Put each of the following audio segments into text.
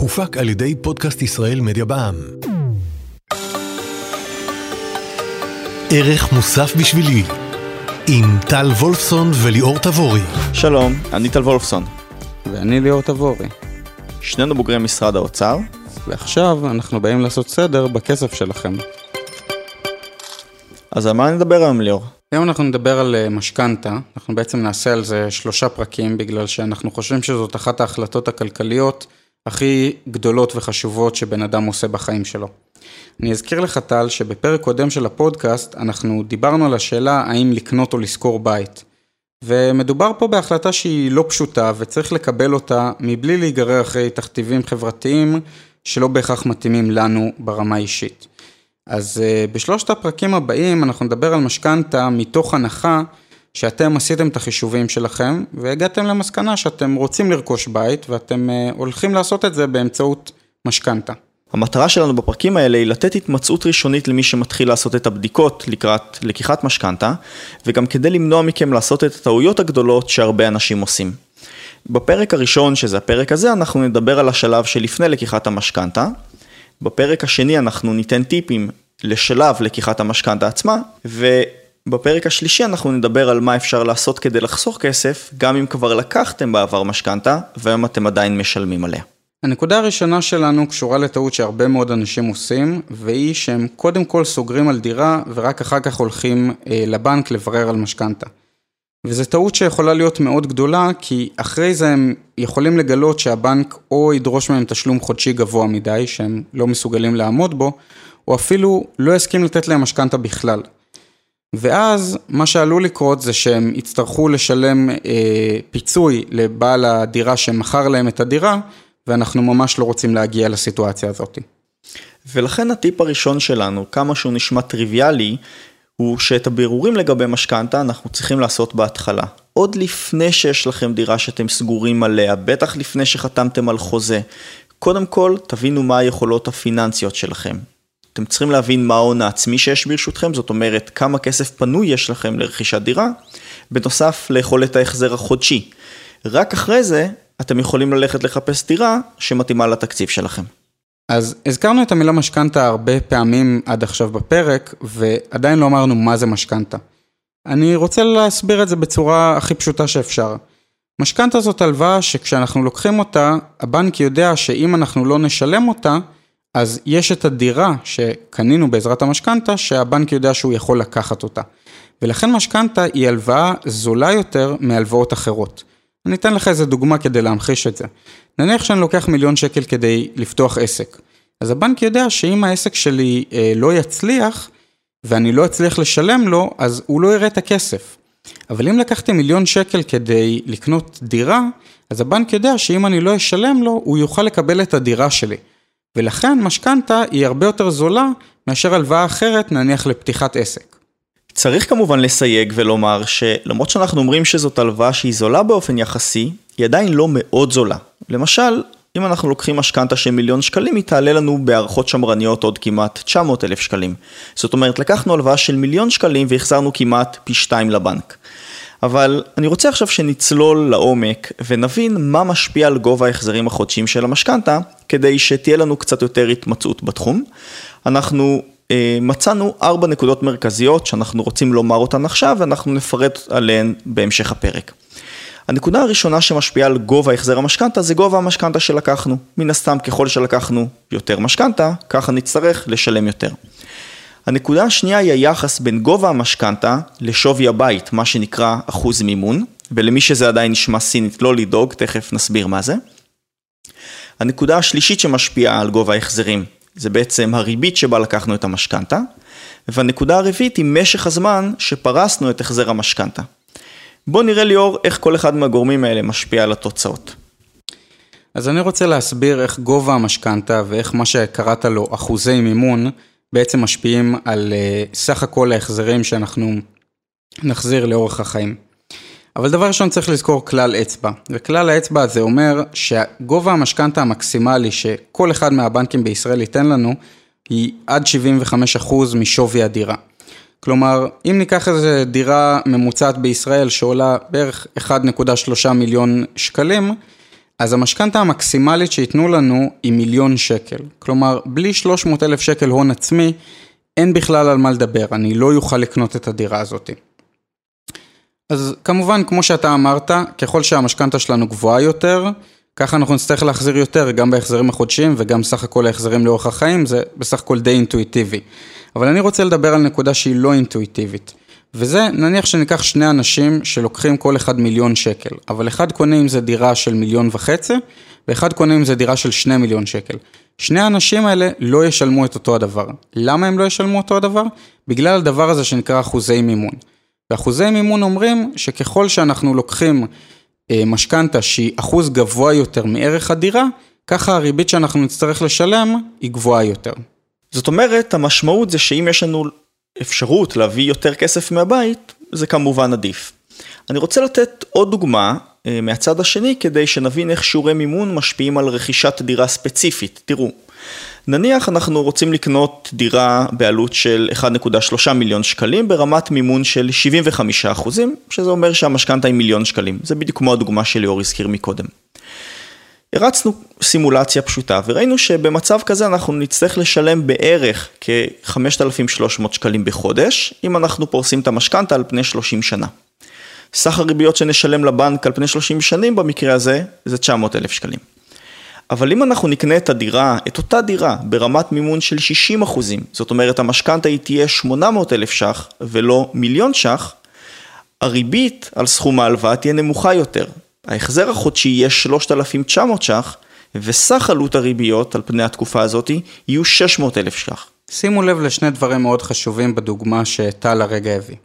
הופק על ידי פודקאסט ישראל מדיה בע"מ. ערך מוסף בשבילי עם טל וולפסון וליאור תבורי. שלום, אני טל וולפסון. ואני ליאור תבורי. שנינו בוגרי משרד האוצר. ועכשיו אנחנו באים לעשות סדר בכסף שלכם. אז על מה נדבר היום ליאור? היום אנחנו נדבר על אה, משכנתה, אנחנו בעצם נעשה על זה שלושה פרקים בגלל שאנחנו חושבים שזאת אחת ההחלטות הכלכליות הכי גדולות וחשובות שבן אדם עושה בחיים שלו. אני אזכיר לך טל שבפרק קודם של הפודקאסט אנחנו דיברנו על השאלה האם לקנות או לשכור בית. ומדובר פה בהחלטה שהיא לא פשוטה וצריך לקבל אותה מבלי להיגרר אחרי תכתיבים חברתיים שלא בהכרח מתאימים לנו ברמה אישית. אז uh, בשלושת הפרקים הבאים אנחנו נדבר על משכנתה מתוך הנחה שאתם עשיתם את החישובים שלכם והגעתם למסקנה שאתם רוצים לרכוש בית ואתם uh, הולכים לעשות את זה באמצעות משכנתה. המטרה שלנו בפרקים האלה היא לתת התמצאות ראשונית למי שמתחיל לעשות את הבדיקות לקראת לקיחת משכנתה וגם כדי למנוע מכם לעשות את הטעויות הגדולות שהרבה אנשים עושים. בפרק הראשון, שזה הפרק הזה, אנחנו נדבר על השלב שלפני לקיחת המשכנתה. בפרק השני אנחנו ניתן טיפים לשלב לקיחת המשכנתה עצמה, ובפרק השלישי אנחנו נדבר על מה אפשר לעשות כדי לחסוך כסף, גם אם כבר לקחתם בעבר משכנתה, והיום אתם עדיין משלמים עליה. הנקודה הראשונה שלנו קשורה לטעות שהרבה מאוד אנשים עושים, והיא שהם קודם כל סוגרים על דירה ורק אחר כך הולכים אה, לבנק לברר על משכנתה. וזו טעות שיכולה להיות מאוד גדולה, כי אחרי זה הם יכולים לגלות שהבנק או ידרוש מהם תשלום חודשי גבוה מדי, שהם לא מסוגלים לעמוד בו, או אפילו לא יסכים לתת להם משכנתה בכלל. ואז מה שעלול לקרות זה שהם יצטרכו לשלם אה, פיצוי לבעל הדירה שמכר להם את הדירה, ואנחנו ממש לא רוצים להגיע לסיטואציה הזאת. ולכן הטיפ הראשון שלנו, כמה שהוא נשמע טריוויאלי, הוא שאת הבירורים לגבי משכנתה אנחנו צריכים לעשות בהתחלה. עוד לפני שיש לכם דירה שאתם סגורים עליה, בטח לפני שחתמתם על חוזה. קודם כל, תבינו מה היכולות הפיננסיות שלכם. אתם צריכים להבין מה ההון העצמי שיש ברשותכם, זאת אומרת כמה כסף פנוי יש לכם לרכישת דירה, בנוסף ליכולת ההחזר החודשי. רק אחרי זה, אתם יכולים ללכת לחפש דירה שמתאימה לתקציב שלכם. אז הזכרנו את המילה משכנתה הרבה פעמים עד עכשיו בפרק, ועדיין לא אמרנו מה זה משכנתה. אני רוצה להסביר את זה בצורה הכי פשוטה שאפשר. משכנתה זאת הלוואה שכשאנחנו לוקחים אותה, הבנק יודע שאם אנחנו לא נשלם אותה, אז יש את הדירה שקנינו בעזרת המשכנתה, שהבנק יודע שהוא יכול לקחת אותה. ולכן משכנתה היא הלוואה זולה יותר מהלוואות אחרות. אני אתן לך איזה דוגמה כדי להמחיש את זה. נניח שאני לוקח מיליון שקל כדי לפתוח עסק. אז הבנק יודע שאם העסק שלי אה, לא יצליח, ואני לא אצליח לשלם לו, אז הוא לא יראה את הכסף. אבל אם לקחתי מיליון שקל כדי לקנות דירה, אז הבנק יודע שאם אני לא אשלם לו, הוא יוכל לקבל את הדירה שלי. ולכן משכנתה היא הרבה יותר זולה מאשר הלוואה אחרת, נניח לפתיחת עסק. צריך כמובן לסייג ולומר שלמרות שאנחנו אומרים שזאת הלוואה שהיא זולה באופן יחסי, היא עדיין לא מאוד זולה. למשל, אם אנחנו לוקחים משכנתה של מיליון שקלים, היא תעלה לנו בהערכות שמרניות עוד כמעט 900 אלף שקלים. זאת אומרת, לקחנו הלוואה של מיליון שקלים והחזרנו כמעט פי שתיים לבנק. אבל אני רוצה עכשיו שנצלול לעומק ונבין מה משפיע על גובה ההחזרים החודשיים של המשכנתה, כדי שתהיה לנו קצת יותר התמצאות בתחום. אנחנו אה, מצאנו ארבע נקודות מרכזיות שאנחנו רוצים לומר אותן עכשיו ואנחנו נפרט עליהן בהמשך הפרק. הנקודה הראשונה שמשפיעה על גובה החזר המשכנתה זה גובה המשכנתה שלקחנו. מן הסתם ככל שלקחנו יותר משכנתה, ככה נצטרך לשלם יותר. הנקודה השנייה היא היחס בין גובה המשכנתה לשווי הבית, מה שנקרא אחוז מימון, ולמי שזה עדיין נשמע סינית לא לדאוג, תכף נסביר מה זה. הנקודה השלישית שמשפיעה על גובה ההחזרים זה בעצם הריבית שבה לקחנו את המשכנתה, והנקודה הרביעית היא משך הזמן שפרסנו את החזר המשכנתה. בוא נראה ליאור איך כל אחד מהגורמים האלה משפיע על התוצאות. אז אני רוצה להסביר איך גובה המשכנתה ואיך מה שקראת לו אחוזי מימון בעצם משפיעים על uh, סך הכל ההחזרים שאנחנו נחזיר לאורך החיים. אבל דבר ראשון צריך לזכור כלל אצבע, וכלל האצבע הזה אומר שגובה המשכנתה המקסימלי שכל אחד מהבנקים בישראל ייתן לנו היא עד 75% משווי הדירה. כלומר, אם ניקח איזה דירה ממוצעת בישראל שעולה בערך 1.3 מיליון שקלים, אז המשכנתה המקסימלית שייתנו לנו היא מיליון שקל. כלומר, בלי 300 אלף שקל הון עצמי, אין בכלל על מה לדבר, אני לא אוכל לקנות את הדירה הזאת. אז כמובן, כמו שאתה אמרת, ככל שהמשכנתה שלנו גבוהה יותר, ככה אנחנו נצטרך להחזיר יותר, גם בהחזרים החודשיים וגם סך הכל ההחזרים לאורך החיים, זה בסך הכל די אינטואיטיבי. אבל אני רוצה לדבר על נקודה שהיא לא אינטואיטיבית. וזה, נניח שניקח שני אנשים שלוקחים כל אחד מיליון שקל, אבל אחד קונה עם זה דירה של מיליון וחצי, ואחד קונה עם זה דירה של שני מיליון שקל. שני האנשים האלה לא ישלמו את אותו הדבר. למה הם לא ישלמו אותו הדבר? בגלל הדבר הזה שנקרא אחוזי מימון. ואחוזי מימון אומרים שככל שאנחנו לוקחים אה, משכנתה שהיא אחוז גבוה יותר מערך הדירה, ככה הריבית שאנחנו נצטרך לשלם היא גבוהה יותר. זאת אומרת, המשמעות זה שאם יש לנו אפשרות להביא יותר כסף מהבית, זה כמובן עדיף. אני רוצה לתת עוד דוגמה אה, מהצד השני כדי שנבין איך שיעורי מימון משפיעים על רכישת דירה ספציפית. תראו, נניח אנחנו רוצים לקנות דירה בעלות של 1.3 מיליון שקלים ברמת מימון של 75 אחוזים, שזה אומר שהמשכנתה היא מיליון שקלים. זה בדיוק כמו הדוגמה שליאור הזכיר מקודם. הרצנו סימולציה פשוטה וראינו שבמצב כזה אנחנו נצטרך לשלם בערך כ-5,300 שקלים בחודש, אם אנחנו פורסים את המשכנתה על פני 30 שנה. סך הריביות שנשלם לבנק על פני 30 שנים במקרה הזה זה 900,000 שקלים. אבל אם אנחנו נקנה את הדירה, את אותה דירה, ברמת מימון של 60 אחוזים, זאת אומרת המשכנתה היא תהיה 800,000 ש"ח ולא מיליון ש"ח, הריבית על סכום ההלוואה תהיה נמוכה יותר, ההחזר החודשי יהיה 3,900 ש"ח, וסך עלות הריביות על פני התקופה הזאת יהיו 600,000 ש"ח. שימו לב לשני דברים מאוד חשובים בדוגמה שטל הרגע הביא.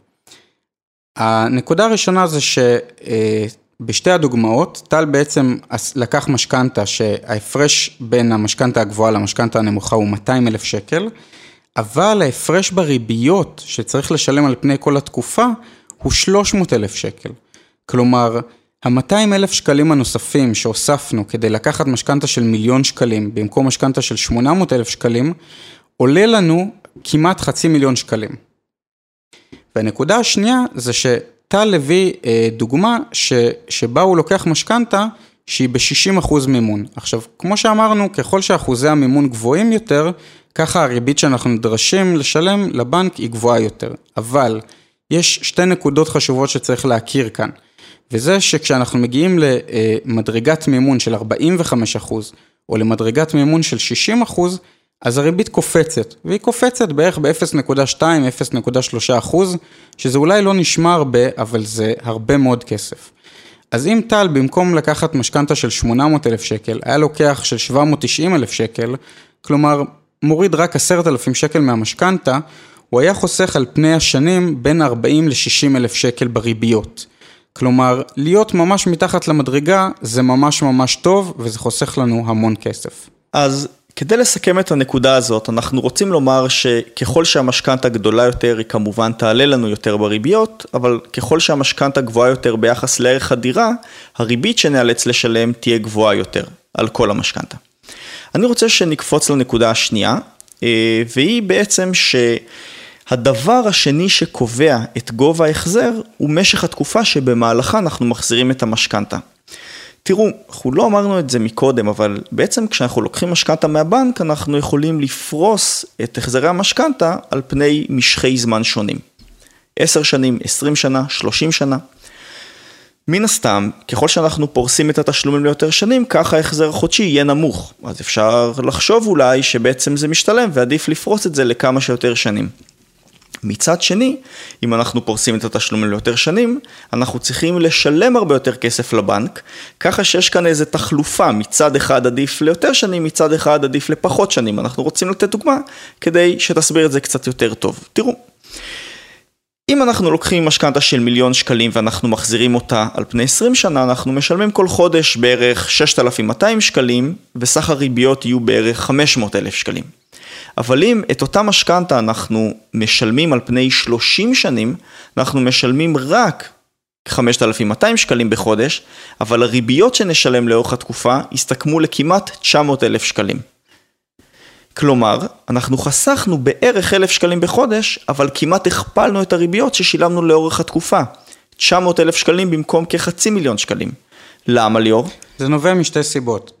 הנקודה הראשונה זה שבשתי הדוגמאות, טל בעצם לקח משכנתה שההפרש בין המשכנתה הגבוהה למשכנתה הנמוכה הוא 200 אלף שקל, אבל ההפרש בריביות שצריך לשלם על פני כל התקופה הוא 300 אלף שקל. כלומר, ה-200 אלף שקלים הנוספים שהוספנו כדי לקחת משכנתה של מיליון שקלים במקום משכנתה של 800 אלף שקלים, עולה לנו כמעט חצי מיליון שקלים. והנקודה השנייה זה שטל הביא אה, דוגמה ש, שבה הוא לוקח משכנתה שהיא ב-60% מימון. עכשיו, כמו שאמרנו, ככל שאחוזי המימון גבוהים יותר, ככה הריבית שאנחנו נדרשים לשלם לבנק היא גבוהה יותר. אבל יש שתי נקודות חשובות שצריך להכיר כאן. וזה שכשאנחנו מגיעים למדרגת מימון של 45% או למדרגת מימון של 60%, אז הריבית קופצת, והיא קופצת בערך ב-0.2, 0.3 שזה אולי לא נשמע הרבה, אבל זה הרבה מאוד כסף. אז אם טל במקום לקחת משכנתה של 800 אלף שקל, היה לוקח של 790 אלף שקל, כלומר מוריד רק 10,000 שקל מהמשכנתה, הוא היה חוסך על פני השנים בין 40 ל-60 אלף שקל בריביות. כלומר, להיות ממש מתחת למדרגה זה ממש ממש טוב וזה חוסך לנו המון כסף. אז כדי לסכם את הנקודה הזאת, אנחנו רוצים לומר שככל שהמשכנתה גדולה יותר, היא כמובן תעלה לנו יותר בריביות, אבל ככל שהמשכנתה גבוהה יותר ביחס לערך הדירה, הריבית שנאלץ לשלם תהיה גבוהה יותר על כל המשכנתה. אני רוצה שנקפוץ לנקודה השנייה, אה, והיא בעצם ש... הדבר השני שקובע את גובה ההחזר הוא משך התקופה שבמהלכה אנחנו מחזירים את המשכנתה. תראו, אנחנו לא אמרנו את זה מקודם, אבל בעצם כשאנחנו לוקחים משכנתה מהבנק, אנחנו יכולים לפרוס את החזרי המשכנתה על פני משכי זמן שונים. 10 שנים, 20 שנה, 30 שנה. מן הסתם, ככל שאנחנו פורסים את התשלומים ליותר שנים, ככה ההחזר החודשי יהיה נמוך. אז אפשר לחשוב אולי שבעצם זה משתלם ועדיף לפרוס את זה לכמה שיותר שנים. מצד שני, אם אנחנו פורסים את התשלומים ליותר שנים, אנחנו צריכים לשלם הרבה יותר כסף לבנק, ככה שיש כאן איזו תחלופה, מצד אחד עדיף ליותר שנים, מצד אחד עדיף לפחות שנים. אנחנו רוצים לתת דוגמה כדי שתסביר את זה קצת יותר טוב. תראו, אם אנחנו לוקחים משכנתה של מיליון שקלים ואנחנו מחזירים אותה על פני 20 שנה, אנחנו משלמים כל חודש בערך 6,200 שקלים, וסך הריביות יהיו בערך 500,000 שקלים. אבל אם את אותה משכנתה אנחנו משלמים על פני 30 שנים, אנחנו משלמים רק 5,200 שקלים בחודש, אבל הריביות שנשלם לאורך התקופה יסתכמו לכמעט 900,000 שקלים. כלומר, אנחנו חסכנו בערך אלף שקלים בחודש, אבל כמעט הכפלנו את הריביות ששילמנו לאורך התקופה. 900 אלף שקלים במקום כחצי מיליון שקלים. למה ליאור? זה נובע משתי סיבות.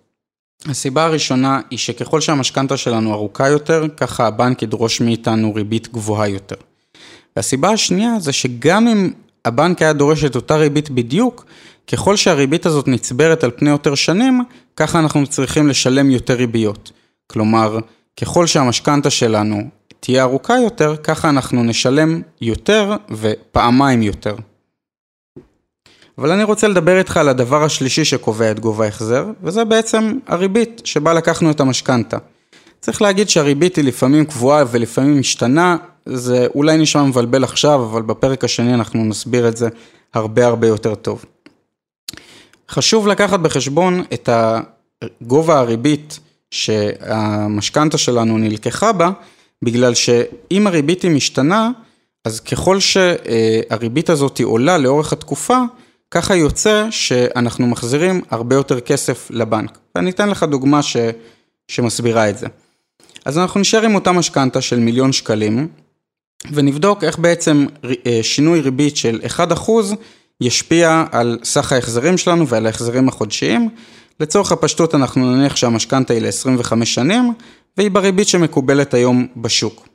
הסיבה הראשונה היא שככל שהמשכנתה שלנו ארוכה יותר, ככה הבנק ידרוש מאיתנו ריבית גבוהה יותר. והסיבה השנייה זה שגם אם הבנק היה דורש את אותה ריבית בדיוק, ככל שהריבית הזאת נצברת על פני יותר שנים, ככה אנחנו צריכים לשלם יותר ריביות. כלומר, ככל שהמשכנתה שלנו תהיה ארוכה יותר, ככה אנחנו נשלם יותר ופעמיים יותר. אבל אני רוצה לדבר איתך על הדבר השלישי שקובע את גובה ההחזר, וזה בעצם הריבית שבה לקחנו את המשכנתה. צריך להגיד שהריבית היא לפעמים קבועה ולפעמים משתנה, זה אולי נשמע מבלבל עכשיו, אבל בפרק השני אנחנו נסביר את זה הרבה הרבה יותר טוב. חשוב לקחת בחשבון את גובה הריבית שהמשכנתה שלנו נלקחה בה, בגלל שאם הריבית היא משתנה, אז ככל שהריבית הזאת עולה לאורך התקופה, ככה יוצא שאנחנו מחזירים הרבה יותר כסף לבנק. ואני אתן לך דוגמה ש... שמסבירה את זה. אז אנחנו נשאר עם אותה משכנתה של מיליון שקלים, ונבדוק איך בעצם אה, שינוי ריבית של 1% ישפיע על סך ההחזרים שלנו ועל ההחזרים החודשיים. לצורך הפשטות אנחנו נניח שהמשכנתה היא ל-25 שנים, והיא בריבית שמקובלת היום בשוק.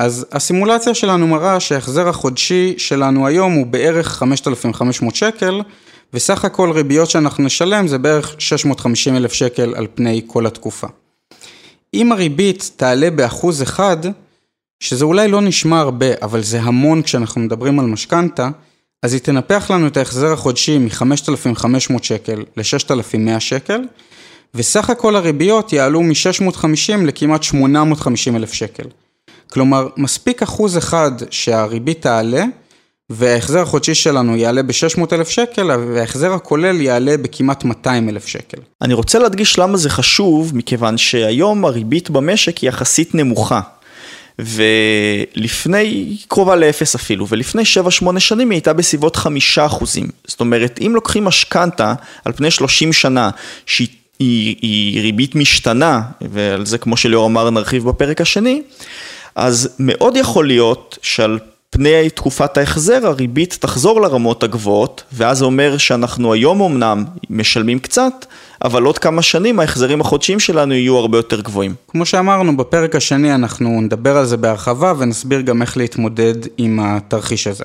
אז הסימולציה שלנו מראה שההחזר החודשי שלנו היום הוא בערך 5,500 שקל, וסך הכל ריביות שאנחנו נשלם זה בערך 650 אלף שקל על פני כל התקופה. אם הריבית תעלה באחוז אחד, שזה אולי לא נשמע הרבה, אבל זה המון כשאנחנו מדברים על משכנתה, אז היא תנפח לנו את ההחזר החודשי מ-5,500 שקל ל-6,100 שקל, וסך הכל הריביות יעלו מ-650 לכמעט 850 אלף שקל. כלומר, מספיק אחוז אחד שהריבית תעלה, וההחזר החודשי שלנו יעלה ב-600 אלף שקל, וההחזר הכולל יעלה בכמעט 200 אלף שקל. אני רוצה להדגיש למה זה חשוב, מכיוון שהיום הריבית במשק היא יחסית נמוכה. ולפני, קרובה לאפס אפילו, ולפני 7-8 שנים היא הייתה בסביבות 5 אחוזים. זאת אומרת, אם לוקחים משכנתה על פני 30 שנה, שהיא היא, היא ריבית משתנה, ועל זה כמו שליאור אמר נרחיב בפרק השני, אז מאוד יכול להיות שעל פני תקופת ההחזר הריבית תחזור לרמות הגבוהות, ואז זה אומר שאנחנו היום אמנם משלמים קצת, אבל עוד כמה שנים ההחזרים החודשיים שלנו יהיו הרבה יותר גבוהים. כמו שאמרנו, בפרק השני אנחנו נדבר על זה בהרחבה ונסביר גם איך להתמודד עם התרחיש הזה.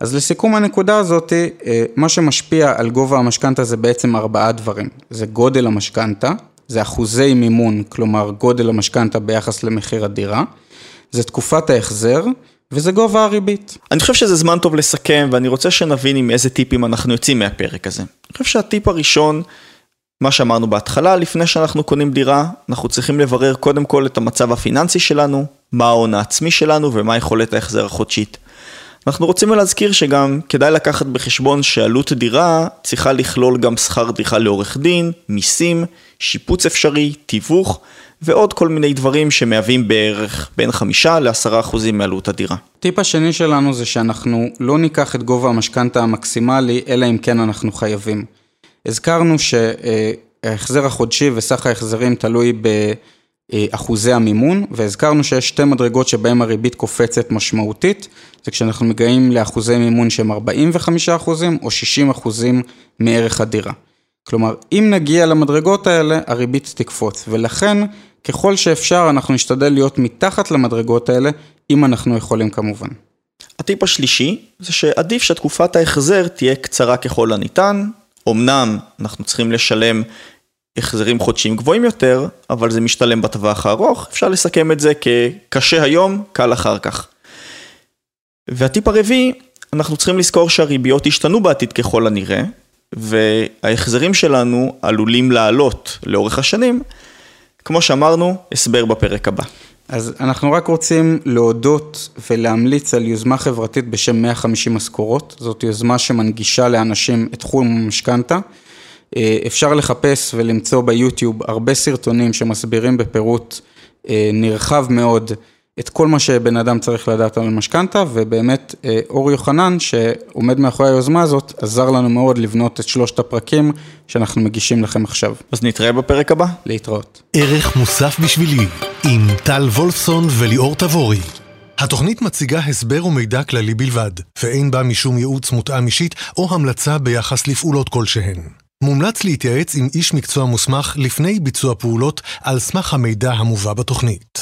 אז לסיכום הנקודה הזאת, אה, מה שמשפיע על גובה המשכנתה זה בעצם ארבעה דברים. זה גודל המשכנתה, זה אחוזי מימון, כלומר גודל המשכנתה ביחס למחיר הדירה, זה תקופת ההחזר, וזה גובה הריבית. אני חושב שזה זמן טוב לסכם, ואני רוצה שנבין עם איזה טיפים אנחנו יוצאים מהפרק הזה. אני חושב שהטיפ הראשון, מה שאמרנו בהתחלה, לפני שאנחנו קונים דירה, אנחנו צריכים לברר קודם כל את המצב הפיננסי שלנו, מה ההון העצמי שלנו ומה יכולת ההחזר החודשית. אנחנו רוצים להזכיר שגם כדאי לקחת בחשבון שעלות דירה צריכה לכלול גם שכר דירה לעורך דין, מיסים, שיפוץ אפשרי, תיווך ועוד כל מיני דברים שמהווים בערך בין חמישה לעשרה אחוזים מעלות הדירה. טיפ השני שלנו זה שאנחנו לא ניקח את גובה המשכנתה המקסימלי, אלא אם כן אנחנו חייבים. הזכרנו שההחזר החודשי וסך ההחזרים תלוי באחוזי המימון, והזכרנו שיש שתי מדרגות שבהן הריבית קופצת משמעותית, זה כשאנחנו מגיעים לאחוזי מימון שהם 45 אחוזים או 60 אחוזים מערך הדירה. כלומר, אם נגיע למדרגות האלה, הריבית תקפוץ, ולכן, ככל שאפשר, אנחנו נשתדל להיות מתחת למדרגות האלה, אם אנחנו יכולים כמובן. הטיפ השלישי, זה שעדיף שתקופת ההחזר תהיה קצרה ככל הניתן, אמנם אנחנו צריכים לשלם החזרים חודשיים גבוהים יותר, אבל זה משתלם בטווח הארוך, אפשר לסכם את זה כקשה היום, קל אחר כך. והטיפ הרביעי, אנחנו צריכים לזכור שהריביות ישתנו בעתיד ככל הנראה, וההחזרים שלנו עלולים לעלות לאורך השנים. כמו שאמרנו, הסבר בפרק הבא. אז אנחנו רק רוצים להודות ולהמליץ על יוזמה חברתית בשם 150 משכורות. זאת יוזמה שמנגישה לאנשים את תחום המשכנתה. אה, אפשר לחפש ולמצוא ביוטיוב הרבה סרטונים שמסבירים בפירוט אה, נרחב מאוד את כל מה שבן אדם צריך לדעת על משכנתה, ובאמת אור יוחנן שעומד מאחורי היוזמה הזאת, עזר לנו מאוד לבנות את שלושת הפרקים שאנחנו מגישים לכם עכשיו. אז נתראה בפרק הבא. להתראות. ערך מוסף בשבילי, עם טל וולפסון וליאור תבורי. התוכנית מציגה הסבר ומידע כללי בלבד, ואין בה משום ייעוץ מותאם אישית או המלצה ביחס לפעולות כלשהן. מומלץ להתייעץ עם איש מקצוע מוסמך לפני ביצוע פעולות על סמך המידע המובא בתוכנית.